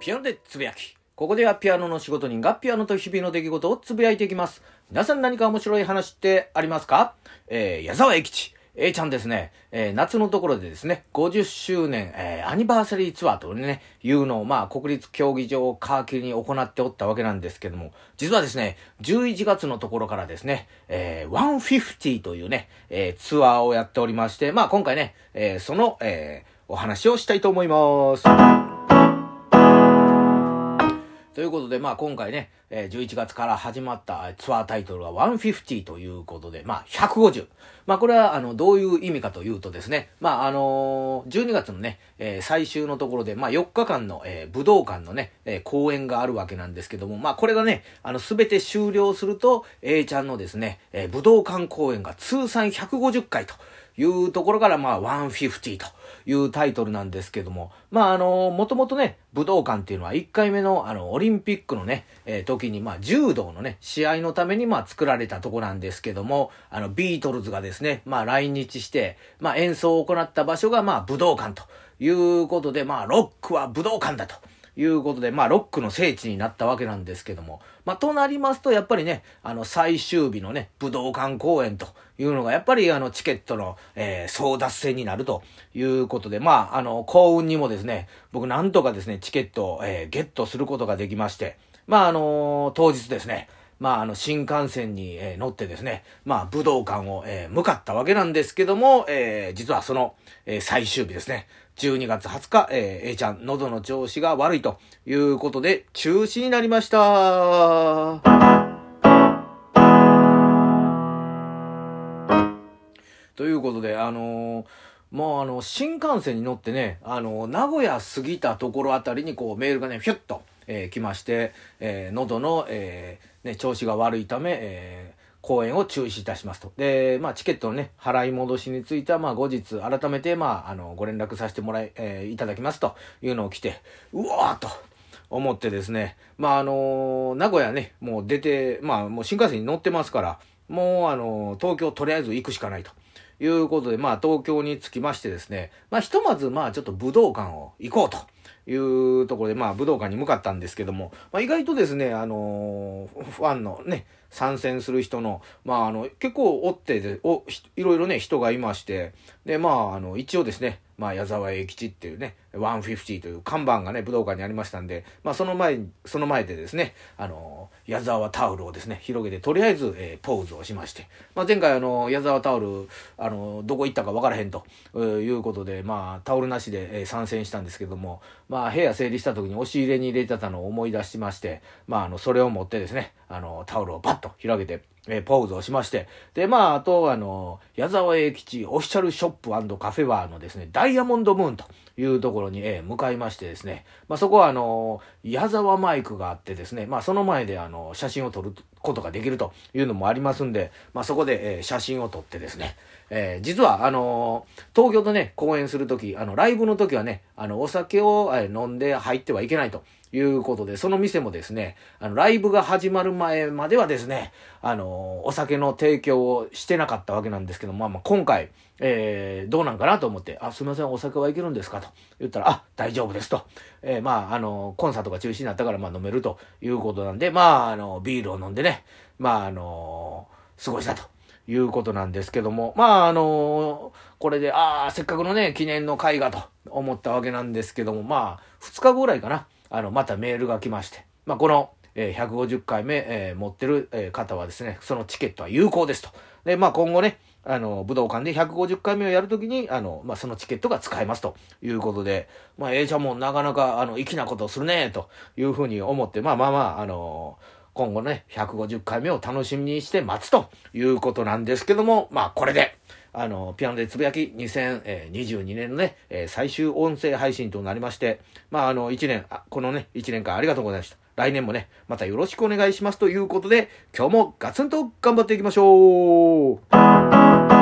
ピアノでつぶやき。ここではピアノの仕事人がピアノと日々の出来事をつぶやいていきます。皆さん何か面白い話ってありますか？えー、矢沢永吉。A ちゃんですね、えー、夏のところでですね、50周年、えー、アニバーサリーツアーとね、いうのを、まあ、国立競技場を皮切りに行っておったわけなんですけども、実はですね、11月のところからですね、えー、150というね、えー、ツアーをやっておりまして、まあ、今回ね、えー、その、えー、お話をしたいと思います。ということで、まあ今回ね、えー、11月から始まったツアータイトルは150ということで、まあ150。まあこれはあのどういう意味かというとですね、まああのー、12月のね、えー、最終のところで、まあ4日間の、えー、武道館のね、えー、公演があるわけなんですけども、まあこれがね、あのすべて終了すると、A ちゃんのですね、えー、武道館公演が通算150回と。いうところから、まあ、150というタイトルなんですけども、まあ、あの、もともとね、武道館っていうのは1回目の、あの、オリンピックのね、えー、時に、まあ、柔道のね、試合のために、まあ、作られたとこなんですけども、あの、ビートルズがですね、まあ、来日して、まあ、演奏を行った場所が、まあ、武道館ということで、まあ、ロックは武道館だと。いうことで、まあ、ロックの聖地になったわけなんですけども、まあ、となりますと、やっぱりね、あの、最終日のね、武道館公演というのが、やっぱり、あの、チケットの、えー、争奪戦になるということで、まあ、あの、幸運にもですね、僕なんとかですね、チケットを、えー、ゲットすることができまして、まあ、あのー、当日ですね、まあ、あの、新幹線に、えー、乗ってですね、まあ、武道館を、えー、向かったわけなんですけども、えー、実はその、えー、最終日ですね、12月20日、えー、A ちゃん、喉の調子が悪いということで、中止になりました。ということで、あのーもうあの、新幹線に乗ってね、あの、名古屋過ぎたところあたりにこうメールがね、ひゅっと、えー、来まして、えー、喉の、えー、ね、調子が悪いため、えー、公演を中止いたしますと。で、まあ、チケットのね、払い戻しについては、まあ、後日、改めて、まあ、あの、ご連絡させてもらい、えー、いただきますというのを来て、うわーと。思ってですね、まあ、あの名古屋ね、もう出て、まあ、もう新幹線に乗ってますから、もう、あの東京とりあえず行くしかないと。いうことで、まあ、東京に着きましてですね、まあ、ひとまず、まあ、ちょっと武道館を行こうと。いうところで、まあ、武道館に向かったんですけども、まあ、意外とですね、あのー、ファンのね、参戦する人の、まあ、あの、結構おってで、お、いろいろね、人がいまして、で、まあ、あの、一応ですね、まあ、矢沢永吉っていうね、150という看板がね、武道館にありましたんで、まあ、その前、その前でですね、あの、矢沢タオルをですね、広げて、とりあえず、えー、ポーズをしまして、まあ、前回、あの、矢沢タオル、あの、どこ行ったか分からへんと、いうことで、まあ、タオルなしで、えー、参戦したんですけども、まあ、部屋整理した時に押し入れに入れてたのを思い出しまして、まあ、あの、それを持ってですね、あの、タオルをバッと広げて、え、ポーズをしまして、で、まあ、あと、あの、矢沢永吉オフィシャルショップカフェバーのですね、ダイヤモンドムーンというところに、え、向かいましてですね、まあ、そこは、あの、矢沢マイクがあってですね、まあ、その前で、あの、写真を撮ることができるというのもありますんで、まあ、そこで、え、写真を撮ってですね、えー、実は、あの東京とね、公演するとき、あの、ライブのときはね、あの、お酒を、え飲んで入ってはいけないと。いうことで、その店もですね、あの、ライブが始まる前まではですね、あの、お酒の提供をしてなかったわけなんですけど、まあまあ今回、えー、どうなんかなと思って、あ、すみません、お酒はいけるんですかと言ったら、あ、大丈夫ですと。えー、まあ、あの、コンサートが中止になったから、まあ飲めるということなんで、まあ、あの、ビールを飲んでね、まあ、あの、過ごしたと。いうことなんですけども、まあ、あのこれで、ああ、せっかくのね、記念の会がと思ったわけなんですけども、まあ、2日後ぐらいかな。あの、またメールが来まして、まあ、この、えー、150回目、えー、持ってる、えー、方はですね、そのチケットは有効ですと。で、まあ、今後ね、あの、武道館で150回目をやるときに、あの、まあ、そのチケットが使えますと。いうことで、まあ、A ちゃんもなかなか、あの、粋なことをするね、と。いうふうに思って、まあまあまあ、あの今後ね、150回目を楽しみにして待つと。いうことなんですけども、まあ、これで、あの、ピアノでつぶやき2022年のね、最終音声配信となりまして、まあ、あの、1年、このね、1年間ありがとうございました。来年もね、またよろしくお願いしますということで、今日もガツンと頑張っていきましょう